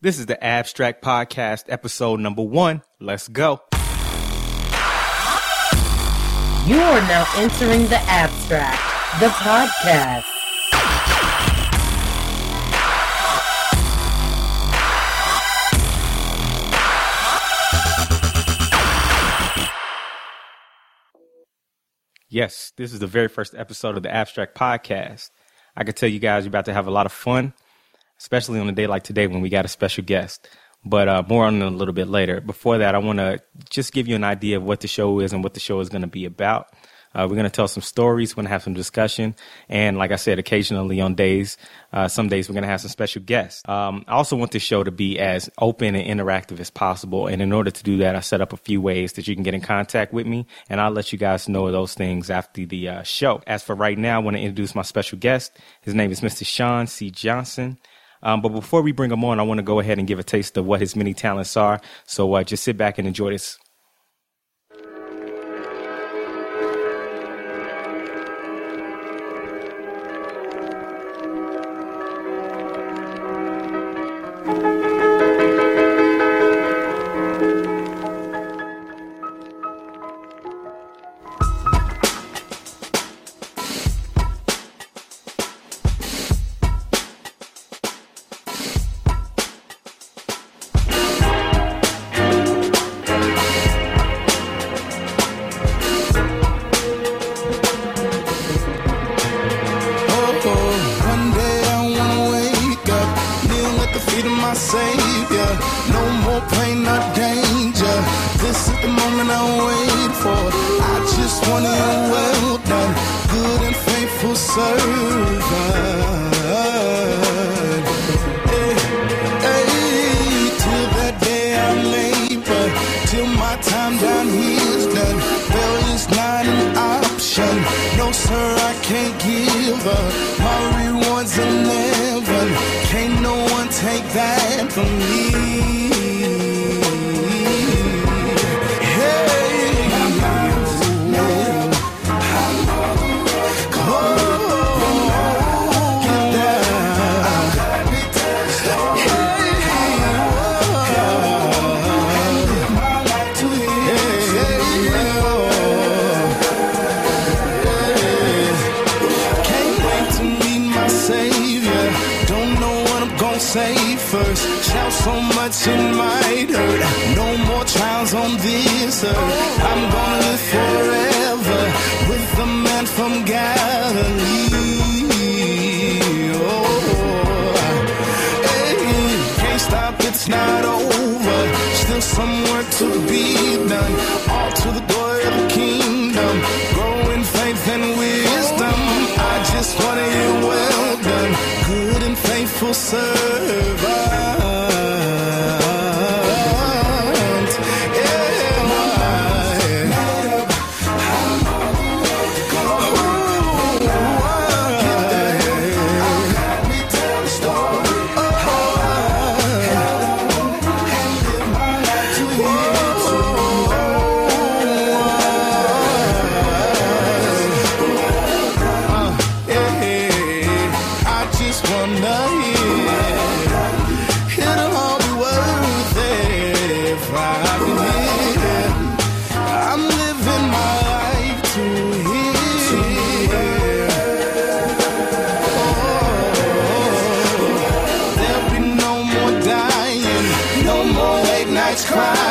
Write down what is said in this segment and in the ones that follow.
This is the Abstract Podcast, episode number one. Let's go. You are now entering the Abstract, the podcast. Yes, this is the very first episode of the Abstract Podcast. I can tell you guys you're about to have a lot of fun, especially on a day like today when we got a special guest. But uh, more on it a little bit later. Before that, I want to just give you an idea of what the show is and what the show is going to be about. Uh, we're going to tell some stories. We're going to have some discussion. And like I said, occasionally on days, uh, some days we're going to have some special guests. Um, I also want this show to be as open and interactive as possible. And in order to do that, I set up a few ways that you can get in contact with me. And I'll let you guys know those things after the uh, show. As for right now, I want to introduce my special guest. His name is Mr. Sean C. Johnson. Um, but before we bring him on, I want to go ahead and give a taste of what his many talents are. So uh, just sit back and enjoy this. First. Shout so much it might hurt. No more trials on this earth. I'm gonna live forever with the man from Galilee. Oh, hey, can't stop, it's not over. qu'on se va.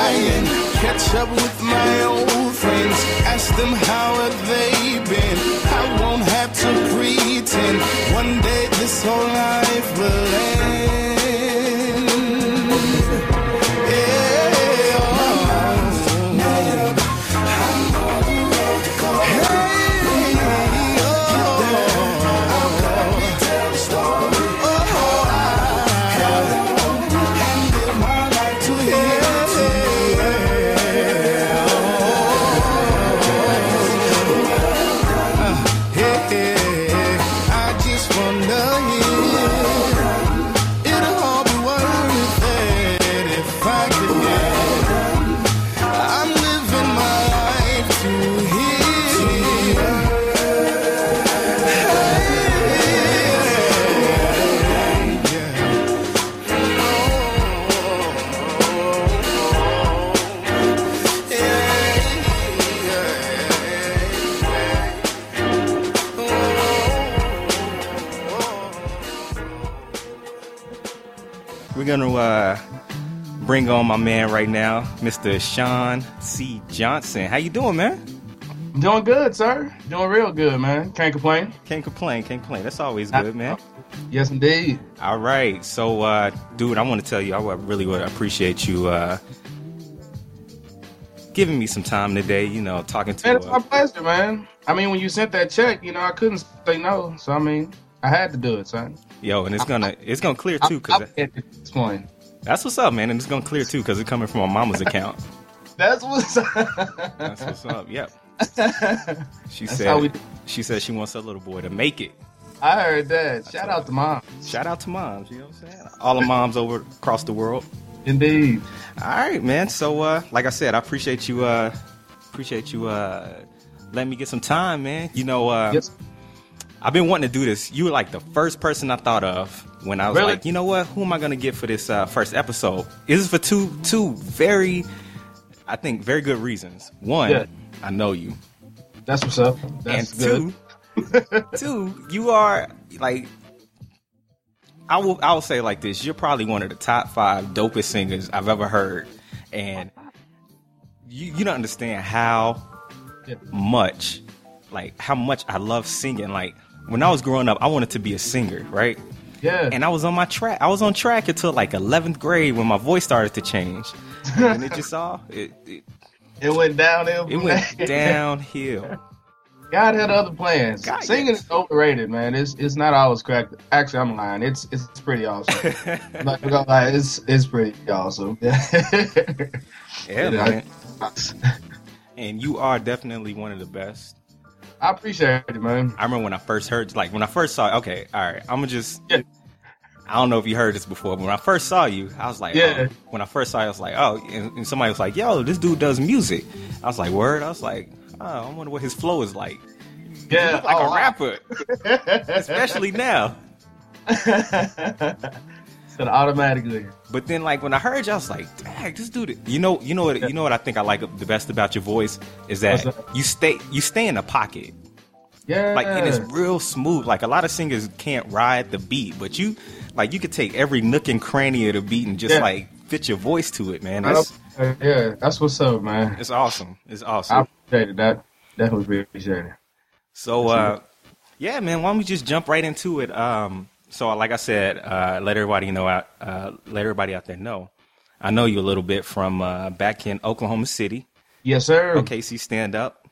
Crying. Catch up with my old friends, ask them how have they been. I won't have to pretend. One day this whole life will end. We're gonna uh, bring on my man right now, Mr. Sean C. Johnson. How you doing, man? Doing good, sir. Doing real good, man. Can't complain. Can't complain, can't complain. That's always good, man. Yes, indeed. All right, so, uh, dude, I want to tell you, I really would appreciate you uh, giving me some time today. You know, talking to. Man, it's my Uh, pleasure, man. I mean, when you sent that check, you know, I couldn't say no. So I mean, I had to do it, son. Yo, and it's gonna it's gonna clear too, I cause this point. that's what's up, man, and it's gonna clear too, cause it's coming from my mama's account. That's what's. up. That's what's up. Yep. She That's said how we- she said she wants her little boy to make it. I heard that. Shout out to mom. Shout out to moms, you know what I'm saying? All the moms over across the world. Indeed. All right, man. So uh like I said, I appreciate you uh appreciate you uh letting me get some time, man. You know uh Yes. I've been wanting to do this. You were like the first person I thought of when I was Really? like, you know what? Who am I going to get for this uh, first episode? This is for two two very I think very good reasons. One, Yeah. I know you. That's what's up. That's and good. two, two, you are like I will I will say like this, you're probably one of the top five dopest singers I've ever heard. And you you don't understand how Yeah. much like how much I love singing. Like when I was growing up, I wanted to be a singer, right? Yeah. And I was on my track. I was on track until like 11th grade when my voice started to change. And it just all it, it, it went downhill. it went downhill. God had other plans. God, Singing yes. is overrated, man. It's it's not always cracked. Actually, I'm lying. It's it's pretty awesome. I'm not gonna lie, it's it's pretty awesome. Yeah, Yeah. man. And you are definitely one of the best. I appreciate it, man. I remember when I first heard, like when I first saw. Okay, all right, I'm gonna just. Yeah. I don't know if you heard this before, but when I first saw you, I was like, Yeah. oh. when I first saw you, I was like, oh, and, and somebody was like, yo, this dude does music. I was like, word. I was like, oh, I wonder what his flow is like. Yeah, like oh, a rapper, especially now. So automatically. But then, like when I heard you, I was like, "Dang, this dude!" You know, you know what? You know what I think I like the best about your voice is that that? you stay, you stay in the pocket. Yeah. like and it's real smooth. Like a lot of singers can't ride the beat, but you like you could take every nook and cranny of the beat and just Yeah. like fit your voice to it, man. That's yeah, that's what's up, man. it's awesome. It's awesome. I appreciate it. That definitely appreciate it. So uh yeah, man, why don't we just jump right into it? Um so like I said, uh let everybody know out uh let everybody out there know. I know you a little bit from uh back in Oklahoma City. Yes, sir. OKC stand up.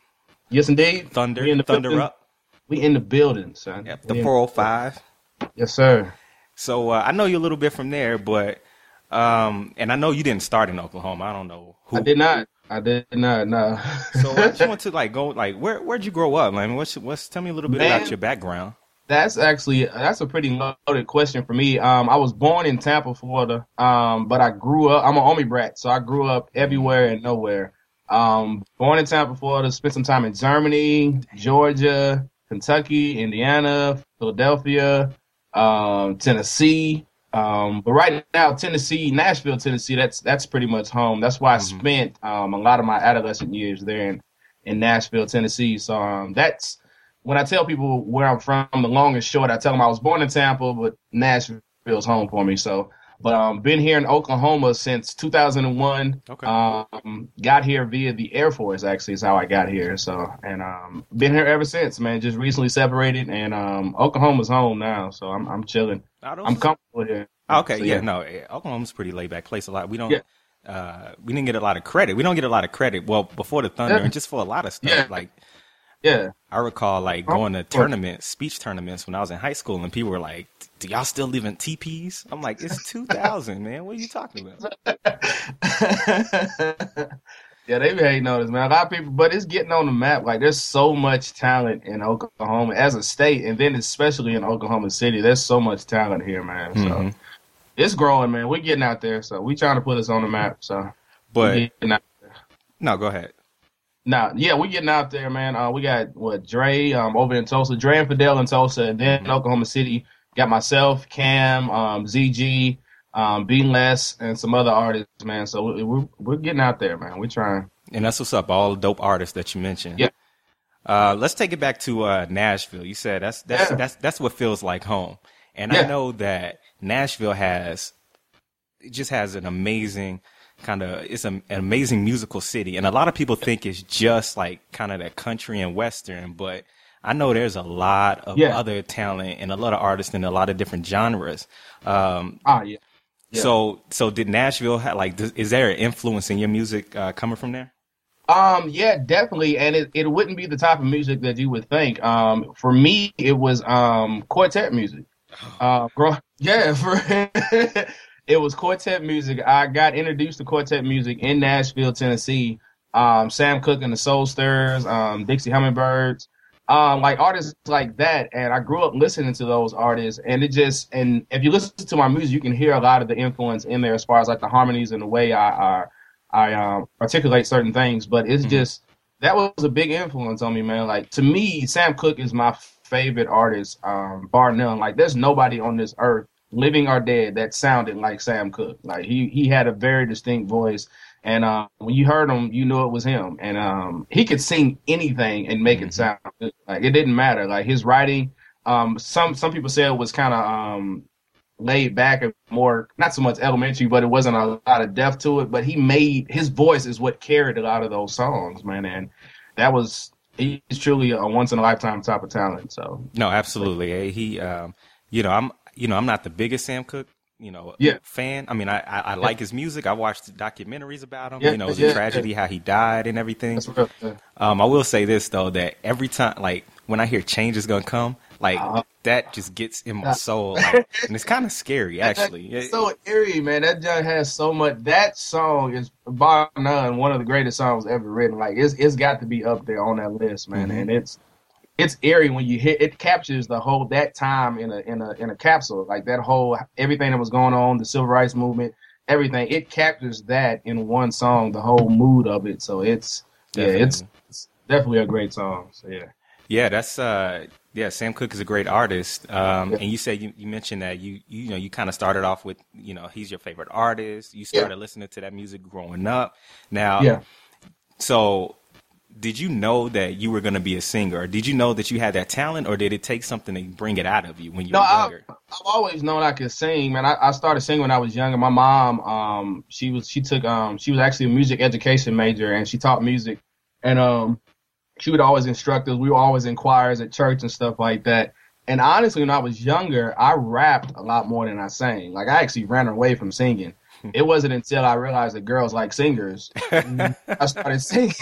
Yes, indeed. Thunder, in the Thunder building. up. We in the building, son. Yep, the 405. Yes, sir. So uh, I know you a little bit from there, but um, and I know you didn't start in Oklahoma. I don't know who. I did not. I did not. No. So I just want to like go like where where'd you grow up, man? What's what's tell me a little bit Man. about your background. That's actually that's a pretty loaded question for me. Um, I was born in Tampa, Florida, um, but I grew up. I'm an Army brat, so I grew up everywhere and nowhere. Um, born in Tampa, Florida, spent some time in Germany, Georgia, Kentucky, Indiana, Philadelphia, um, Tennessee. Um, but right now, Tennessee, Nashville, Tennessee, that's that's pretty much home. That's why I Mhm. spent um, a lot of my adolescent years there in, in Nashville, Tennessee. So um, that's when I tell people where I'm from, the long and short, I tell them I was born in Tampa, but Nashville's home for me. So, but um, been here in Oklahoma since 2001. Okay. Um, got here via the Air Force. Actually, is how I got here. So, and um, been here ever since, man. Just recently separated, and um, Oklahoma's home now. So I'm I'm chilling. I'm comfortable here. okay, So, yeah, no, eh, Oklahoma's pretty laid back place. A lot we don't. Yeah. Uh, we didn't get a lot of credit. We don't get a lot of credit. Well, before the Thunder, Yeah. and just for a lot of stuff. Yeah. Like Yeah. I recall, like going to tournaments, speech tournaments when I was in high school, and people were like, "Do y'all still live in teepees?" I'm like, "It's 2000, man. What are you talking about?" yeah, they be hating on us, man. A lot of people, but it's getting on the map. Like, there's so much talent in Oklahoma as a state, and then especially in Oklahoma City. There's so much talent here, man. So Mhm. it's growing, man. We're getting out there, so we trying to put us on the map. So, But we getting out. no, go ahead. Now, yeah, we getting out there, man. Uh, we got what Dre um, over in Tulsa, Dre and Fidel in Tulsa, and then in Oklahoma City got myself, Cam, um, ZG, um, Less, and some other artists, man. So we, we're we're getting out there, man. We're trying. And that's what's up. All the dope artists that you mentioned. Yeah. Uh, let's take it back to uh, Nashville. You said that's that's Yeah. that's that's what feels like home. And I know that Nashville has it just has an amazing kind of it's a, an amazing musical city, and a lot of people think it's just like kind of that country and western, but I know there's a lot of Yeah. other talent and a lot of artists in a lot of different genres. Um, Ah, yeah. Yeah. So, so did Nashville have like? Does, is there an influence in your music uh, coming from there? Um, yeah, definitely, and it, it wouldn't be the type of music that you would think. Um, for me, it was um quartet music. Uh, bro, yeah, for it was quartet music. I got introduced to quartet music in Nashville, Tennessee. Um, Sam Cooke and the Soul Stirrers, um, Dixie Hummingbirds, um, like artists like that. And I grew up listening to those artists, and it just and if you listen to my music, you can hear a lot of the influence in there as far as like the harmonies and the way I I, I um, articulate certain things. But it's just that was a big influence on me, man. Like to me, Sam Cooke is my favorite artist, um, bar none. Like there's nobody on this earth, living or dead, that sounded like Sam Cooke. Like he he had a very distinct voice, and uh, when you heard him, you knew it was him. And um, he could sing anything and make it sound good. Like it didn't matter. Like his writing, um, some some people said it was kind of um laid back and more not so much elementary, but it wasn't a lot of depth to it. But he made his voice is what carried a lot of those songs, man. And that was he's truly a once in a lifetime type of talent. So No, absolutely. He, um, you know, I'm, you know, I'm not the biggest Sam Cooke, you know, Yeah. fan. I mean, I, I, I like his music. I watched documentaries about him. Yeah, you know, it's yeah, a tragedy how he died and everything. real. Um, I will say this though, that every time, like when I hear change is gonna come, like Uh-huh. that just gets in my soul, like, and it's kind of scary actually. That's It- so eerie, man. That junk has so much. That song is bar none one of the greatest songs ever written. Like it's it's got to be up there on that list, man. Mhm. And it's it's eerie when you hit. It captures the whole that time in a in a in a capsule. Like that whole everything that was going on, the civil rights movement, everything. It captures that in one song, the whole mood of it. So it's yeah, it's, Definitely. it's definitely a great song. So yeah. Yeah, that's uh yeah, Sam Cooke is a great artist. Um Yeah. and you said you, you mentioned that you you know, you kind of started off with, you know, he's your favorite artist. You Yeah. started listening to that music growing up. Now Yeah. so did you know that you were going to be a singer? Or did you know that you had that talent or did it take something to bring it out of you when you No, were younger? I've always known I could sing, man. I, I started singing when I was younger. My mom, um, she was she took um she was actually a music education major and she taught music, and um she would always instruct us. We were always in choirs at church and stuff like that. And honestly, when I was younger, I rapped a lot more than I sang. Like I actually ran away from singing. It wasn't until I realized that girls like singers I started singing.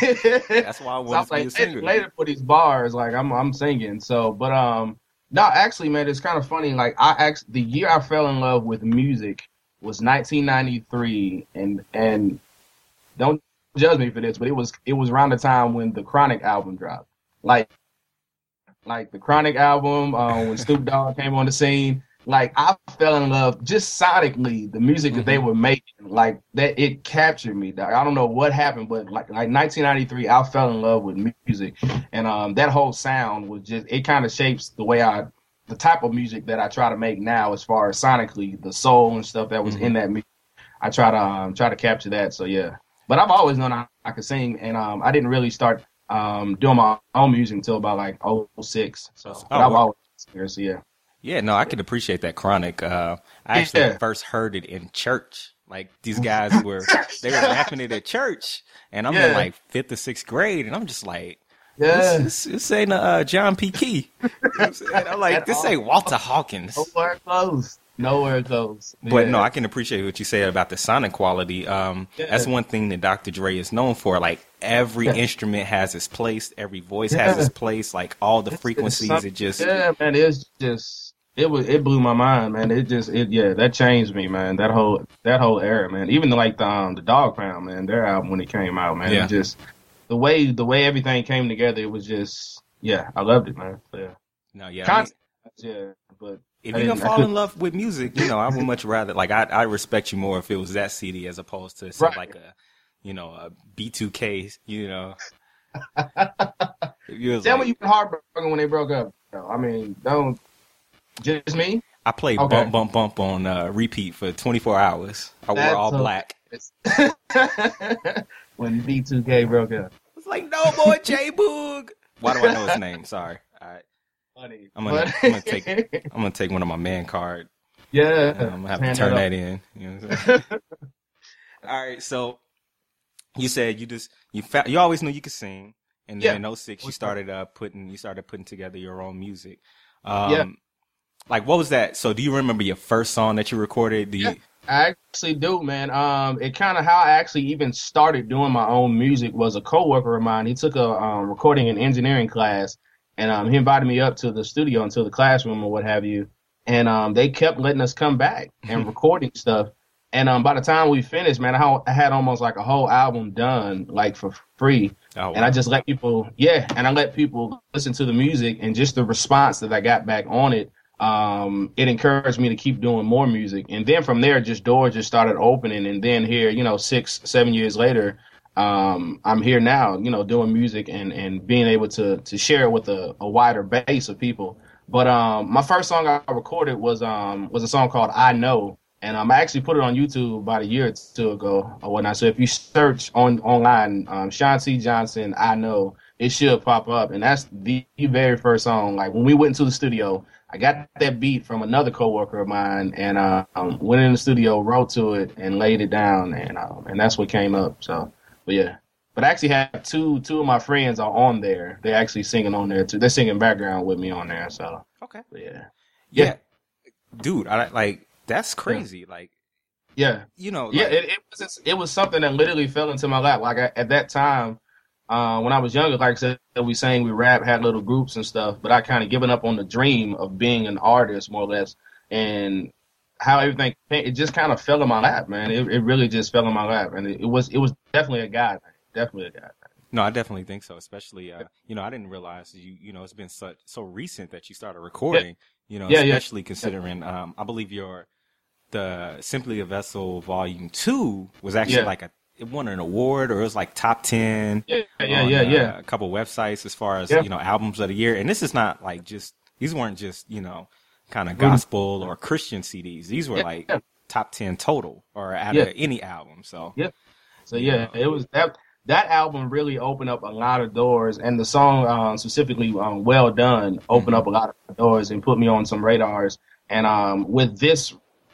That's why I So was a like, later, later for these bars, like I'm I'm singing. So, but um, no, actually, man, it's kind of funny. Like I actually, the year I fell in love with music was 1993, and and don't judge me for this, but it was it was around the time when the Chronic album dropped. Like, like the Chronic album, uh, when Snoop Dogg came on the scene. Like I fell in love just sonically, the music that they were making, like that it captured me. I don't know what happened, but like like 1993, I fell in love with music, and um that whole sound was just it kind of shapes the way I, the type of music that I try to make now, as far as sonically, the soul and stuff that was in that music. I try to um, try to capture that. So yeah, but I've always known I, I could sing, and um I didn't really start um doing my own music until about like 06. So but I've wow. always so yeah. Yeah, no, I could appreciate that chronic. Uh, I actually Yeah. first heard it in church. Like these guys were, they were rapping it at church, and I'm in like fifth or sixth grade, and I'm just like, Yeah. this, this, this ain't uh, John P. Kee. You know I'm. I'm like, At this all. ain't Walter Hawkins. Nowhere close. Nowhere close. But Yeah. no, I can appreciate what you said about the sonic quality. Um, Yeah. That's one thing that Dr. Dre is known for. Like every Yeah. instrument has its place, every voice Yeah. has its place. Like all the frequencies, it just yeah, man. It's just it was it blew my mind, man. It just it yeah that changed me, man. That whole that whole era, man. Even like the um, the Dog Pound, man. Their album when it came out, man. Yeah. It just the way the way everything came together, it was just yeah, I loved it, man. So, yeah, no, yeah. I mean, yeah, but if you're gonna fall in love with music, you know, I would much rather like I I respect you more if it was that CD as opposed to say Right. like a you know a B2K, you know. If you tell like- me you were heartbroken when they broke up. though. I mean, don't just me. I played Okay. bump bump bump on uh, repeat for 24 hours. I wore That's all a- black. when B2K broke up. It's like no more J Boog. Why do I know his name? Sorry. All right. Funny. I'm gonna- I'm gonna take- I'm gonna take one of my man card Yeah, I'm gonna have to turn that in. You know what I'm saying? All right, so you said you just you fa- you always knew you could sing, and then Yeah. in 06 you started uh putting you started putting together your own music. Um, Yeah. Like what was that? So do you remember your first song that you recorded? Do you? Yeah. I actually do, man. Um, it kind of how I actually even started doing my own music was a coworker of mine. He took a um, recording and engineering class, and um, he invited me up to the studio into the classroom or what have you. And um, they kept letting us come back and recording stuff. And um, by the time we finished, man, I had almost like a whole album done, like for free. Oh, wow. And I just let people, yeah, and I let people listen to the music and just the response that I got back on it. Um, it encouraged me to keep doing more music. And then from there, just doors just started opening. And then here, you know, six, seven years later, um, I'm here now, you know, doing music and, and being able to, to share it with a, a wider base of people. But, um, my first song I recorded was, um, was a song called I Know. And um, I actually put it on YouTube about a year or two ago or whatnot. So if you search on online, um, Sean C. Johnson, I know it should pop up. And that's the very first song. Like when we went into the studio, I got that beat from another coworker of mine, and uh, um, went in the studio, wrote to it, and laid it down, and um, and that's what came up. So, but yeah. But I actually have two two of my friends are on there. They're actually singing on there too. They're singing background with me on there. So okay. but yeah, Yeah. Yeah. dude, I like that's crazy. Like yeah. you know, Yeah, like- it, it was it was something that literally fell into my lap. Like I, at that time, uh, when I was younger, like I said, we sang, we rap, had little groups and stuff. But I kind of given up on the dream of being an artist, more or less, and how everything it just kind of fell in my lap, man. It, it really just fell in my lap, and it, it was it was definitely a God thing, definitely a God thing. No, I definitely think so. Especially, uh, you know, I didn't realize you, you know, it's been such so recent that you started recording. You know, Yeah, yeah. especially considering, um, I believe your the Simply a Vessel Volume Two was actually Yeah. like a it won an award or it was like top ten. Yeah, yeah, on, yeah, uh, yeah. A couple websites as far as Yeah. you know albums of the year, and this is not like just these weren't just you know kind of gospel or Christian CDs. These were Yeah, like top ten total or out of any album. So Yeah. So yeah, it was that that album really opened up a lot of doors, and the song um, specifically um, "Well Done" opened up a lot of doors and put me on some radars. And um, with this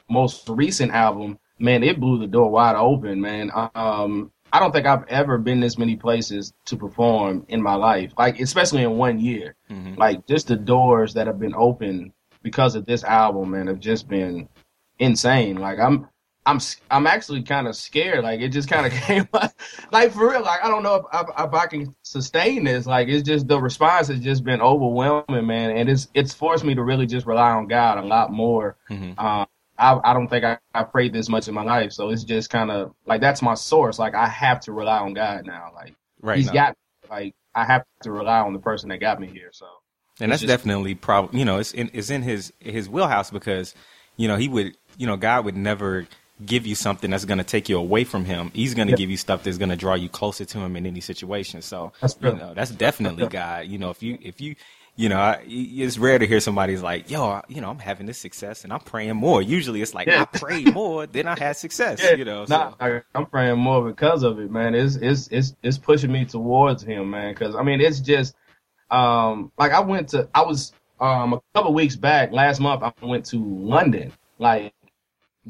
most recent album, man, it blew the door wide open, man. Um, I don't think I've ever been this many places to perform in my life, like especially in one year. mhm. Like just the doors that have been opened because of this album, man, have just been insane. Like I'm, I'm, I'm actually kind of scared. Like it just kind of came, like, like for real. Like I don't know if, if if I can sustain this. Like it's just the response has just been overwhelming, man, and it's it's forced me to really just rely on God a lot more. Mhm. Um, I, I don't think I, I prayed this much in my life, so it's just kind of like that's my source. Like I have to rely on God now. Like right. He's no. got, like I have to rely on the person that got me here. So. and that's just- definitely probably you know it's in it's in his his wheelhouse because you know he would you know God would never give you something that's going to take you away from him. He's going to Yeah. give you stuff that's going to draw you closer to him in any situation. So That's you know that's definitely God. You know if you if you you know I, it's rare to hear somebody's like yo you know I'm having this success and I'm praying more. Usually it's like Yeah. I prayed more then I had success. Yeah, you know nah, so. I, I'm praying more because of it, man. It's it's it's it's pushing me towards him, man. Because I mean, it's just um like I went to I was um a couple weeks back last month I went to London, like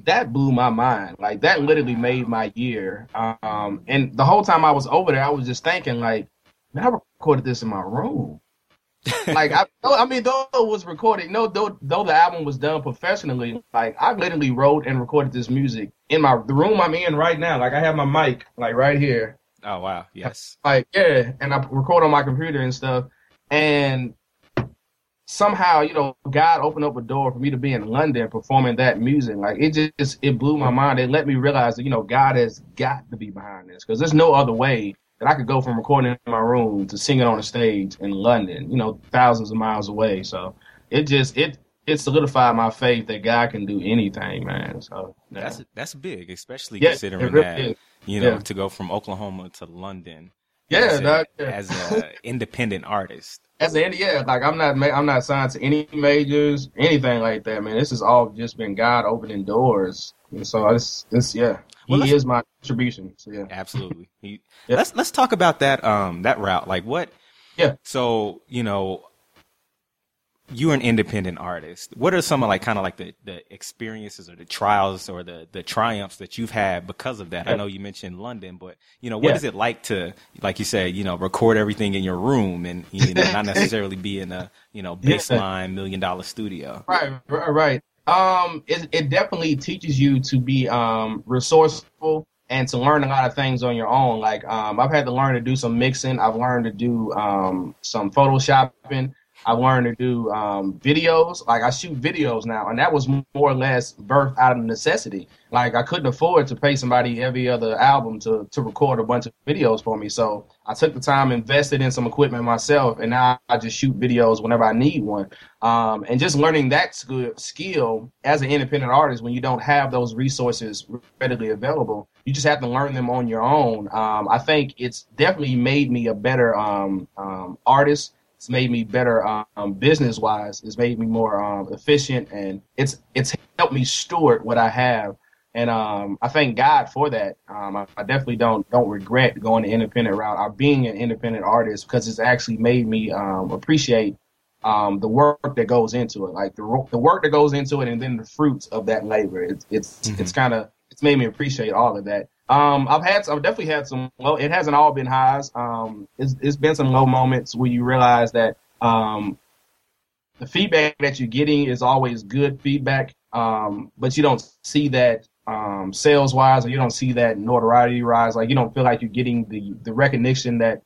that blew my mind. Like that literally made my year. Um, and the whole time I was over there, I was just thinking, like, man, I recorded this in my room. Like I, I mean, though it was recorded, no, though, though the album was done professionally, like I literally wrote and recorded this music in my the room I'm in right now. Like I have my mic like right here, Oh wow yes like yeah, and I record on my computer and stuff, and somehow you know God opened up a door for me to be in London performing that music. Like it just it blew my mind. It let me realize that you know God has got to be behind this because there's no other way that I could go from recording in my room to singing on a stage in London, you know, thousands of miles away. So it just it it solidified my faith that God can do anything, man. So yeah. that's that's big especially Yeah, considering really that is. you know Yeah. to go from Oklahoma to London. Yeah, as, a, yeah. as a independent artist. As an yeah, like I'm not I'm not signed to any majors, anything like that, man. This has all just been God opening doors, and so it's it's yeah. Well, he is my contribution. So yeah, Absolutely. He- Yeah. Let's let's talk about that um that route. Like what? Yeah. So you know, you're an independent artist. What are some of like kind of like the, the experiences or the trials or the, the triumphs that you've had because of that? I know you mentioned London, but you know, what Yeah. is it like to, like you said, you know, record everything in your room and, you know, not necessarily be in a, you know, Yeah. baseline million dollar studio? Right, right, right. Um, it, it definitely teaches you to be um resourceful and to learn a lot of things on your own. Like um, I've had to learn to do some mixing. I've learned to do um some photoshopping. I learned to do um, videos. Like I shoot videos now, and that was more or less birthed out of necessity. Like I couldn't afford to pay somebody every other album to to record a bunch of videos for me. So I took the time, invested in some equipment myself, and now I just shoot videos whenever I need one. Um, and just learning that skill, skill as an independent artist when you don't have those resources readily available, you just have to learn them on your own. Um, I think it's definitely made me a better um, um, artist. It's made me better um, business wise. It's made me more um, efficient, and it's it's helped me steward what I have. And um, I thank God for that. Um, I, I definitely don't don't regret going the independent route or being an independent artist because it's actually made me um, appreciate um, the work that goes into it, like the the work that goes into it, and then the fruits of that labor. It's it's it's kind of it's made me appreciate all of that. Um, I've had I've definitely had some. Well, it hasn't all been highs. Um, it's it's been some low moments where you realize that um, the feedback that you're getting is always good feedback, um, but you don't see that um, sales wise, or you don't see that notoriety rise. Like you don't feel like you're getting the the recognition that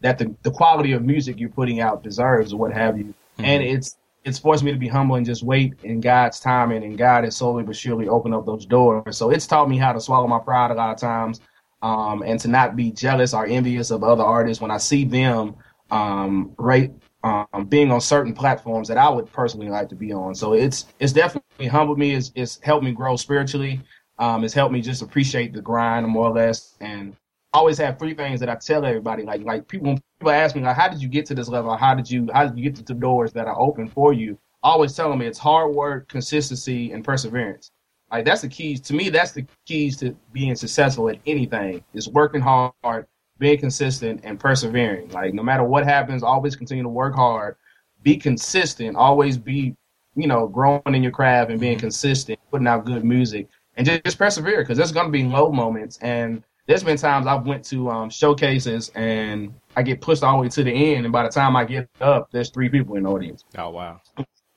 that the, the quality of music you're putting out deserves, or what have you. And it's it's forced me to be humble and just wait in God's timing, and God has slowly but surely opened up those doors. So it's taught me how to swallow my pride a lot of times, um, and to not be jealous or envious of other artists when I see them um, right um, being on certain platforms that I would personally like to be on. So it's it's definitely humbled me. It's it's helped me grow spiritually. Um, it's helped me just appreciate the grind more or less, and I always have three things that I tell everybody. Like like people when people ask me like, how did you get to this level? How did you how did you get to the doors that are open for you? I always tell them it's hard work, consistency, and perseverance. Like that's the keys to me. That's the keys to being successful at anything. Is working hard, being consistent, and persevering. Like no matter what happens, always continue to work hard, be consistent, always be you know growing in your craft and being mm-hmm. consistent, putting out good music, and just, just persevere because there's gonna be low moments and there's been times I've went to um, showcases and I get pushed all the way to the end, and by the time I get up, there's three people in the audience. Oh, wow.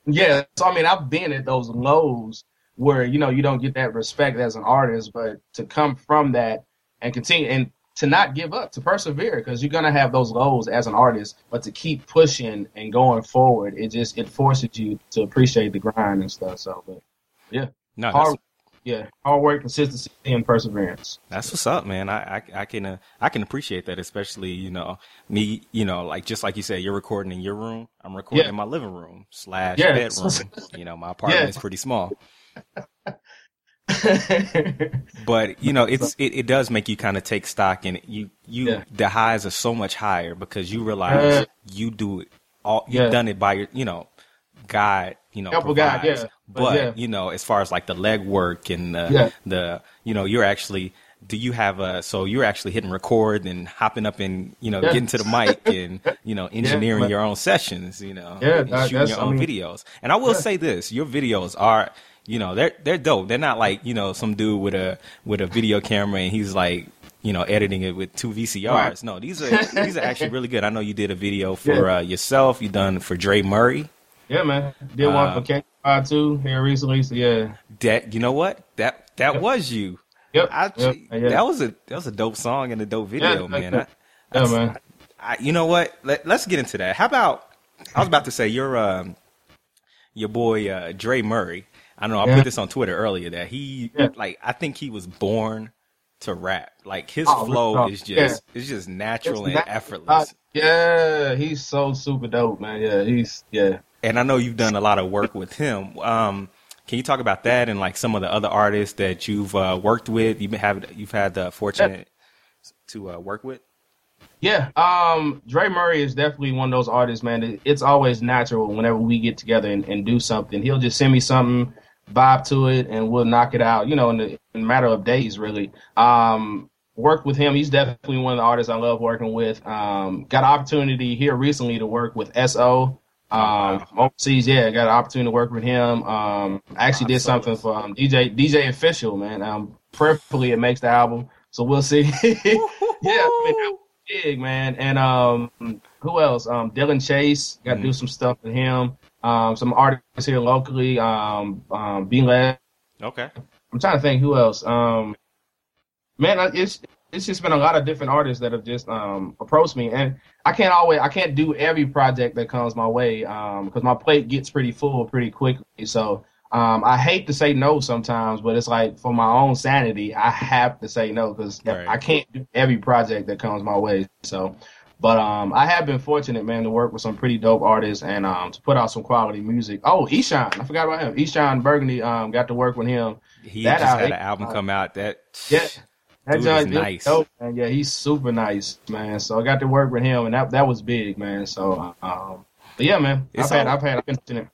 Yeah, so I mean, I've been at those lows where you know you don't get that respect as an artist, but to come from that and continue and to not give up, to persevere, because you're gonna have those lows as an artist, but to keep pushing and going forward, it just it forces you to appreciate the grind and stuff. So, but yeah, No, hard, yeah, hard work, consistency, and perseverance. That's what's up, man. I, I I can uh, I can appreciate that, especially you know me. You know, like just like you said, you're recording in your room. I'm recording Yeah. in my living room slash Yeah. bedroom. you know, my apartment Yeah. is pretty small, but you know, it's it, it does make you kind of take stock and you you the highs are so much higher because you realize Yeah. you do it all. You've done it by your you know. God, you know, Help provides. yeah. But, But yeah. you know, as far as like the leg work and the Yeah. the you know, you're actually do you have a so you're actually hitting record and hopping up and you know Yeah. getting to the mic and you know engineering man. your own sessions, you know, Yeah, and that- shooting your I own mean- videos. And I will Yeah. say this, your videos are you know, they're they're dope. They're not like, you know, some dude with a with a video camera and he's like you know, editing it with two VCRs. Right. No, these are these are actually really good. I know you did a video for Yeah. uh, yourself. You done for Dre Murray. Yeah, man. Did one Uh, for K Five too here recently. So yeah. That you know what that that Yep. was you. Yep. I, yep, yeah. That was a that was a dope song and a dope video, Yeah, man. I, yeah, man. I, you know what? Let, let's get into that. How about? I was about to say your um, your boy uh, Dre Murray. I know I Yeah. put this on Twitter earlier that he like I think he was born to rap. Like his Oh, flow is just yeah. it's just natural It's and not- effortless. Uh, yeah, he's so super dope, man. Yeah, he's yeah. and I know you've done a lot of work with him. Um, can you talk about that and like some of the other artists that you've uh, worked with? You've have you've had the fortune to uh, work with. Yeah, um, Dre Murray is definitely one of those artists, man. It's always natural whenever we get together and, and do something. He'll just send me something, vibe to it, and we'll knock it out. You know, in, the, matter of days, really. Um, worked with him. He's definitely one of the artists I love working with. Um, got an opportunity here recently to work with So. Um, overseas, yeah, got an opportunity to work with him. Um, I actually did something for um, DJ DJ Official, man. Um, prayerfully it makes the album, so we'll see. yeah, I mean, that was big man. And um, who else? Um, Dillon Chase got to do some stuff with him. Um, some artists here locally. Um, um, B Led. Okay. I'm trying to think who else. Um, man, it's it's just been a lot of different artists that have just um approached me, and I can't always I can't do every project that comes my way um because my plate gets pretty full pretty quickly. So um I hate to say no sometimes, but it's like for my own sanity, I have to say no because Right. I can't do every project that comes my way. So. But um, I have been fortunate, man, to work with some pretty dope artists and um, to put out some quality music. Oh, Eshon, I forgot about him. Eshon Burgundy, um, got to work with him. He That just had an album come out that Yeah. That Dude is nice. dope, man. Yeah, he's super nice, man. So I got to work with him, and that that was big, man. So, um, but yeah, man, I've had, I've had, I've been fortunate.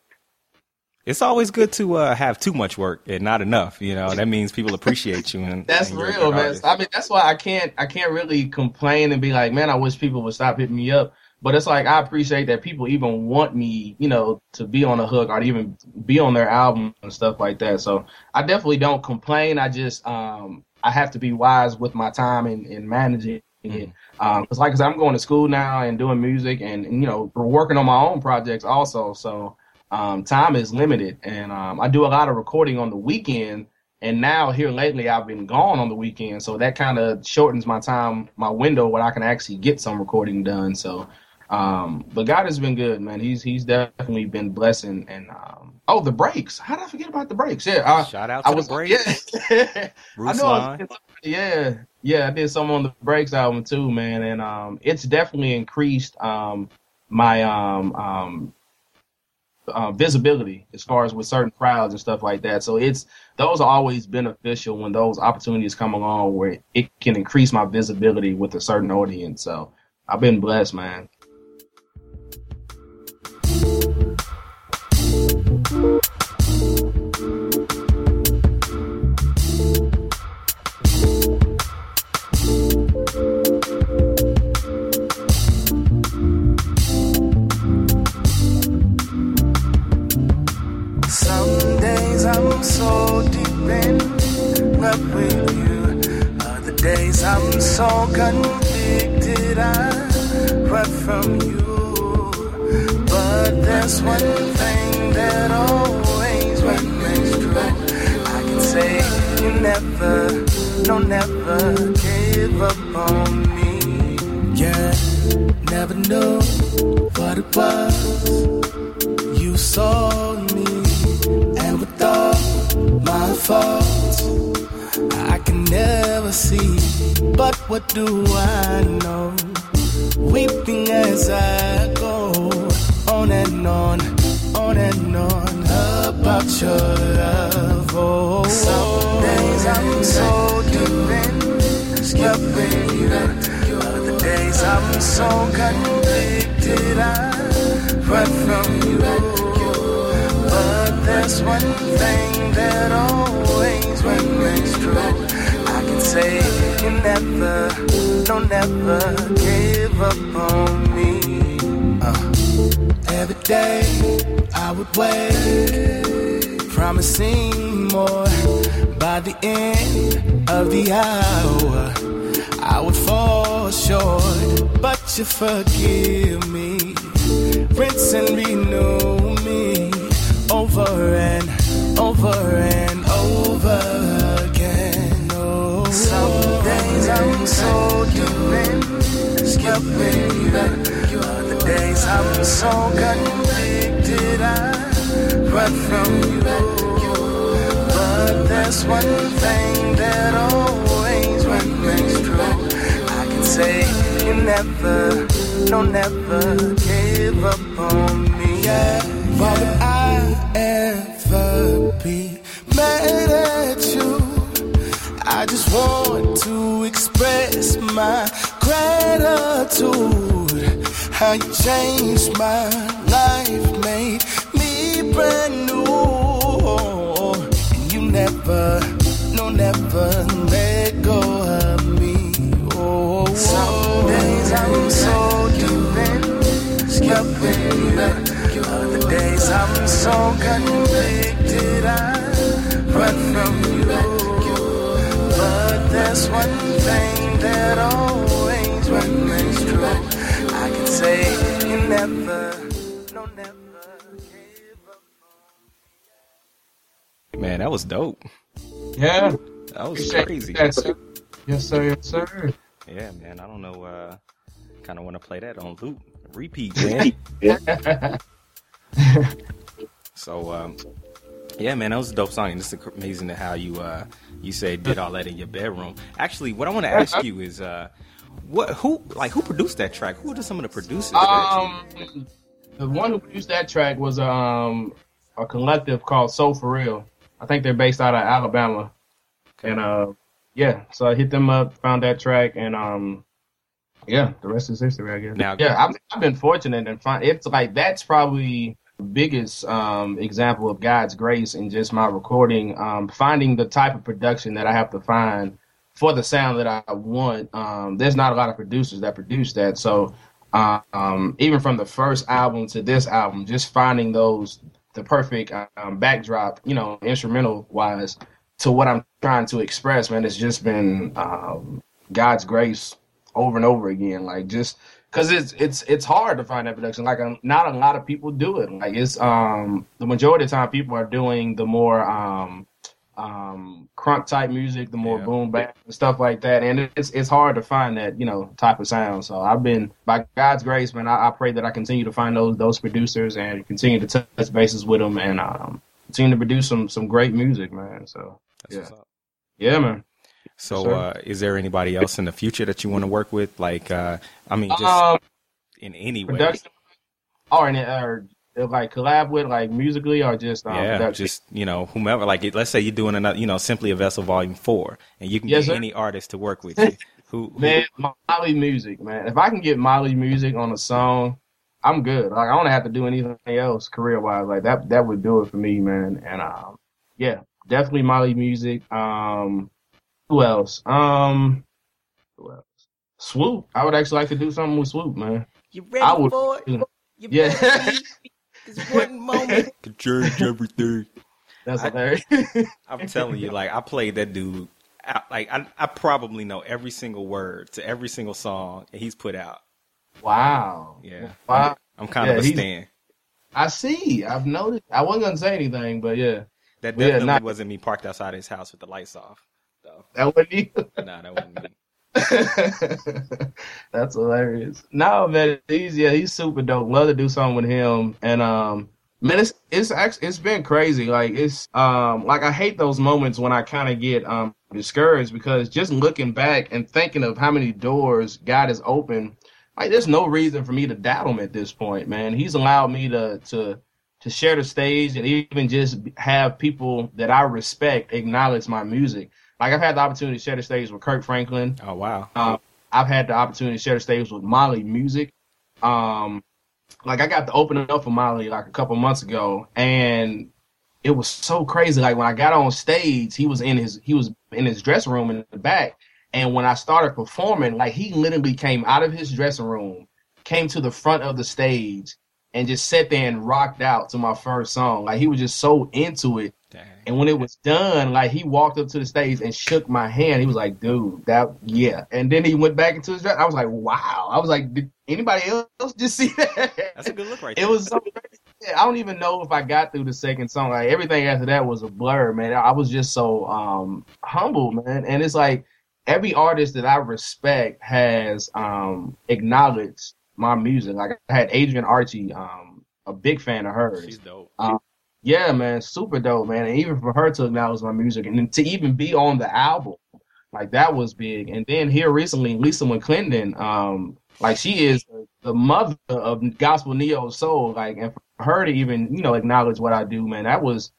it's always good to uh, have too much work and not enough. You know, that means people appreciate you. And That's and real, man. artist. I mean, that's why I can't, I can't really complain and be like, man, I wish people would stop hitting me up. But it's like I appreciate that people even want me, you know, to be on a hook or to even be on their album and stuff like that. So I definitely don't complain. I just, um, I have to be wise with my time and, and managing it. Um, cause like I said, I'm going to school now and doing music and, and, you know, we're working on my own projects also. So, um, time is limited and, um, I do a lot of recording on the weekend and now here lately I've been gone on the weekend. So that kind of shortens my time, my window where I can actually get some recording done. So, um, but God has been good, man. He's, he's definitely been blessing and, um, oh, the breaks. How did I forget about the breaks? Yeah. I, Shout out to I the was, Breaks. yeah. I know I was- yeah, yeah, I did some on the Breaks album too, man, and um, it's definitely increased um my um um uh, visibility as far as with certain crowds and stuff like that. So it's those are always beneficial when those opportunities come along where it can increase my visibility with a certain audience. So I've been blessed, man. Never, no, never gave up on me. Yeah, never knew what it was. You saw me, and with all my faults, I can never see. But what do I know? Weeping as I go on and on, on and on about your love. Oh, some days I'm so in love with you. Other days I'm so convicted I run from you. But there's one thing that always remains true. I can say you never, no, never gave up on me. Uh, every day I would wait, promising more. By the end of the hour, I would fall short, but you forgive me rinse and renew me over and over and over again. Oh, some days I'm so love with you. Other days I'm so convicted I run from you. But there's one thing that always remains true. I can say you never, no, never gave up on me. Yeah, why would I ever be mad at you? I just want to express my gratitude. How you changed my life, made me brand some days I'm so. Other days I'm so convicted I run from you. But there's one thing that always remains true. I can say you never. Man, that was dope. Yeah. That was crazy. that, sir. Yes, sir. Yes, sir. Yeah, man. I don't know. Uh, kind of want to play that on loop, repeat, man. so, um, yeah, man, that was a dope song. And it's amazing how you uh, you say did all that in your bedroom. Actually, what I want to ask you is, uh, what who like who produced that track? Who are some of the producers? Um, the one who produced that track was um a collective called Soul for Real. I think they're based out of Alabama, and uh, yeah. So I hit them up, found that track, and um, yeah, the rest is history, I guess. Now- yeah, I've, I've been fortunate and find it's like that's probably the biggest um example of God's grace in just my recording. Um, finding the type of production that I have to find for the sound that I want. Um, there's not a lot of producers that produce that, so um, even from the first album to this album, just finding those the perfect um, backdrop, you know, instrumental wise to what I'm trying to express, man, it's just been um, God's grace over and over again. Like just because it's it's it's hard to find that production. Like um, not a lot of people do it. Like it's um the majority of the time people are doing the more um um crunk type music, the more Yeah. boom bap and stuff like that. And it's it's hard to find that you know type of sound. So I've been by God's grace, man. I, I pray that I continue to find those those producers and continue to touch bases with them and um continue to produce some some great music, man. So That's yeah. what's up. yeah, man. So, sir. uh, is there anybody else in the future that you want to work with? Like, uh, I mean, just Um, in any way. or in or like collab with like musically or just um, yeah, production? just you know, whomever. Like, let's say you're doing another, you know, simply a vessel volume four, and you can Yes, get sir. any artist to work with you. Who, who man Mali Music man if I can get Mali Music on a song I'm good like I don't have to do anything else career wise like that that would do it for me man and um yeah definitely Mali Music. Um who else? Um who else? Swoope. I would actually like to do something with Swoope man. You I would You yeah. This one moment. To change everything. that's I- hilarious. I'm telling you, like I played that dude. I, like I, I probably know every single word to every single song that he's put out. wow. Yeah, wow. I'm kind Yeah, of a stan. I see. I've noticed. I wasn't gonna say anything but yeah That Yeah, definitely not- wasn't me parked outside his house with the lights off. So, that wasn't you nah, that wasn't me. That's hilarious. No, man, he's yeah, he's super dope. Love to do something with him. And um man, it's it's actually it's been crazy. Like it's um like I hate those moments when I kind of get um discouraged because just looking back and thinking of how many doors God has opened, like there's no reason for me to doubt him at this point, man. He's allowed me to to to share the stage and even just have people that I respect acknowledge my music. Like I've had the opportunity to share the stage with Kirk Franklin. Oh wow. Um, I've had the opportunity to share the stage with Mali Music. Um, like I got to open up for Mali like a couple months ago, and it was so crazy. Like when I got on stage, he was in his he was in his dressing room in the back, and when I started performing, like he literally came out of his dressing room, came to the front of the stage, and just sat there and rocked out to my first song. Like he was just so into it. Dang. And when it was done, like he walked up to the stage and shook my hand. He was like, "Dude, that yeah." And then he went back into his dress. I was like, "Wow!" I was like, "Did anybody else just see that?" That's a good look right It was so crazy. I don't even know if I got through the second song. Like everything after that was a blur, man. I was just so um humble, man. And it's like every artist that I respect has um acknowledged my music. Like I had Adrian Archie, um, a big fan of hers. She's dope. Yeah, man, super dope, man. And even for her to acknowledge my music and to even be on the album, like that was big. And then here recently, Lisa McClendon, um, like she is the mother of gospel neo soul, like, and for her to even you know acknowledge what I do, man, that was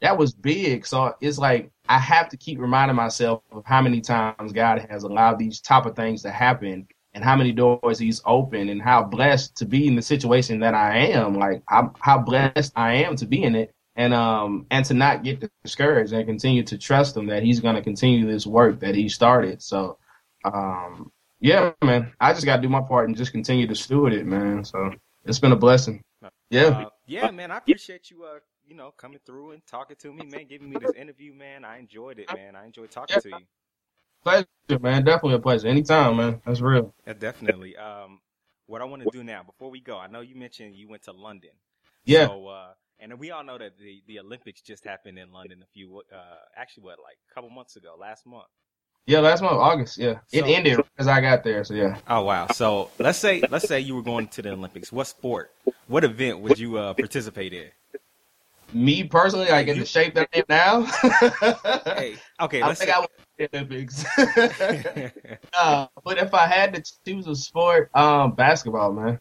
that was big. So it's like I have to keep reminding myself of how many times God has allowed these type of things to happen and how many doors he's opened and how blessed to be in the situation that I am. Like I'm, how blessed I am to be in it and um and to not get discouraged and continue to trust him that he's going to continue this work that he started. So um yeah, man, I just got to do my part and just continue to steward it, man. So it's been a blessing. Yeah. Uh, yeah, man, I appreciate you, uh, you know, coming through and talking to me, man, giving me this interview, man. I enjoyed it, man. I enjoyed talking to you. Pleasure, man. Definitely a pleasure. Anytime, man. That's real. Yeah, definitely. Um, what I want to do now, before we go, I know you mentioned you went to London. Yeah. So, uh, and we all know that the, the Olympics just happened in London a few, uh, actually, what, like a couple months ago, last month. Yeah, last month, August. Yeah, it So- ended as I got there. So yeah. Oh wow! So let's say let's say you were going to the Olympics. What sport, what event would you uh, participate in? Me personally, like in the shape that I am now, Hey, okay, I think say. I would Olympics. uh, but if I had to choose a sport, um, basketball, man.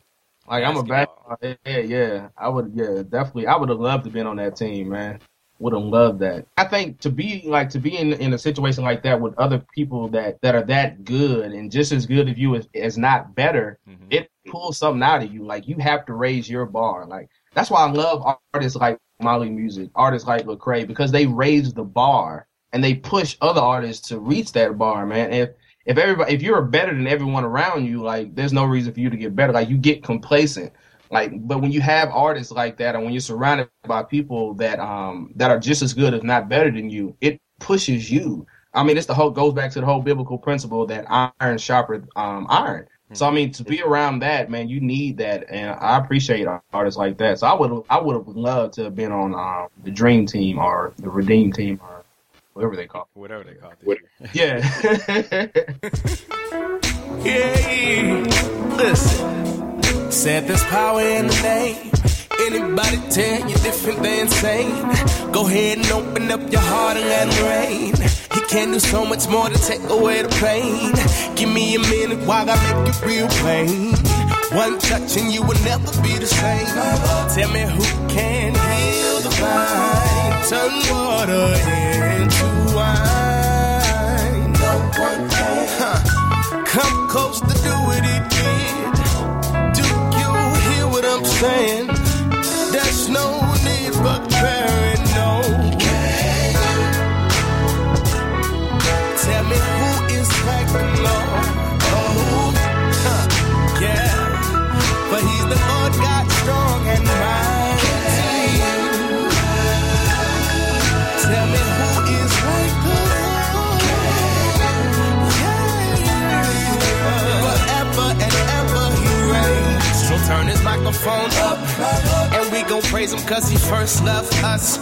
Like I'm a Basketball. basketball. Yeah, yeah. I would. Yeah, definitely. I would have loved to been on that team, man. Would have loved that. I think to be like to be in in a situation like that with other people that that are that good and just as good as you as, as not better, Mhm. it pulls something out of you. Like you have to raise your bar. Like that's why I love artists like Mali Music, artists like Lecrae, because they raise the bar and they push other artists to reach that bar, man. If if everybody if you're better than everyone around you, like there's no reason for you to get better. Like you get complacent. Like but when you have artists like that and when you're surrounded by people that um that are just as good if not better than you, it pushes you. I mean, it's the whole goes back to the whole biblical principle that iron sharper um, iron. So I mean, to be around that, man, you need that, and I appreciate artists like that. So I would, I would have loved to have been on um, the Dream Team or the Redeem Team or whatever they call it. Whatever they call it. it. Yeah. Yeah, listen. Said there's power in the name. Anybody tell you different, they insane. Go ahead and open up your heart and let it rain. He can do so much more to take away the pain. Give me a minute while I make it real plain. One touch and you will never be the same. Tell me who can heal the mind. Turn water into wine. No one can. Huh. Come close to do what he did. Do you hear what I'm saying? There's no need for turn his microphone up. And we gon' praise him cause he first loved us.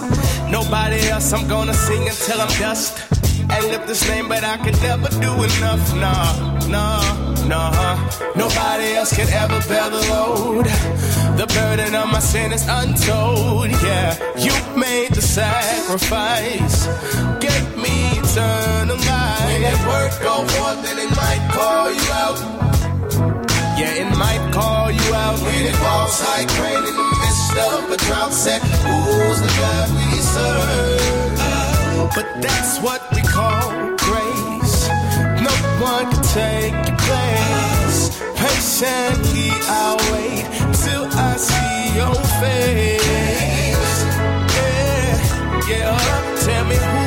Nobody else, I'm gonna sing until I'm dust. And lift his name, but I can never do enough. Nah, nah, nah. Nobody else can ever bear the load. The burden of my sin is untold. Yeah, you made the sacrifice. Gave me eternal life. When that word go forth, then it might call you out. Yeah, it might call you out when it falls like rain in the midst of a drought. Said, Who's the God we serve? But that's what we call grace. No one can take your place. Patiently I'll wait till I see your face. Yeah, yeah. Tell me who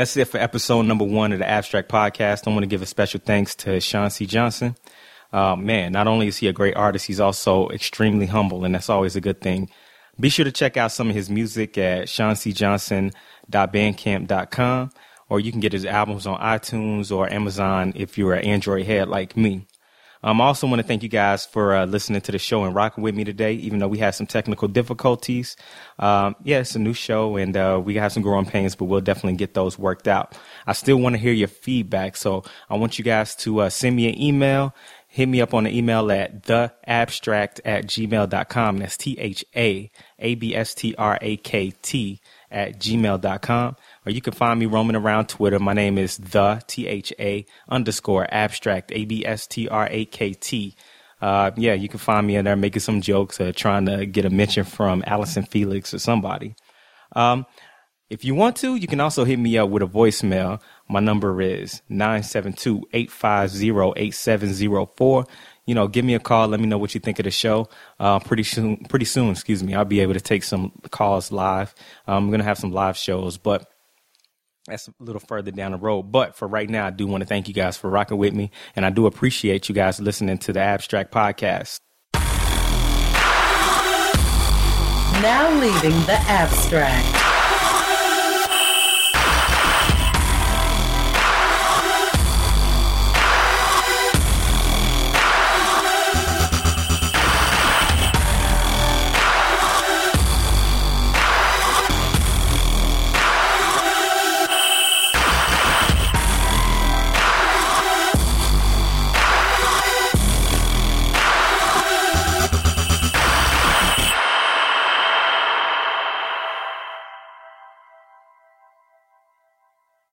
that's it for episode number one of the Abstract Podcast. I want to give a special thanks to Sean C. Johnson. Uh, man, not only is he a great artist, he's also extremely humble, and that's always a good thing. Be sure to check out some of his music at seancjohnson.bandcamp.com. or you can get his albums on iTunes or Amazon if you're an Android head like me. Um, I also want to thank you guys for uh, listening to the show and rocking with me today, even though we had some technical difficulties. Um, yeah, it's a new show and uh, we have some growing pains, but we'll definitely get those worked out. I still want to hear your feedback, so I want you guys to uh, send me an email. Hit me up on the email at theabstrakt at gmail.com. That's T H A A B S T R A K T at gmail.com or you can find me roaming around Twitter. My name is the T H A underscore abstract, A B S T R A K T. Uh, yeah, you can find me in there making some jokes, uh, trying to get a mention from Allyson Felix or somebody. Um, if you want to, you can also hit me up with a voicemail. My number is 972-850-8704. You know, give me a call. Let me know what you think of the show. Uh, pretty soon, pretty soon, excuse me, I'll be able to take some calls live. I'm going to have some live shows, but that's a little further down the road. But for right now, I do want to thank you guys for rocking with me. And I do appreciate you guys listening to the Abstract Podcast. Now leaving the abstract.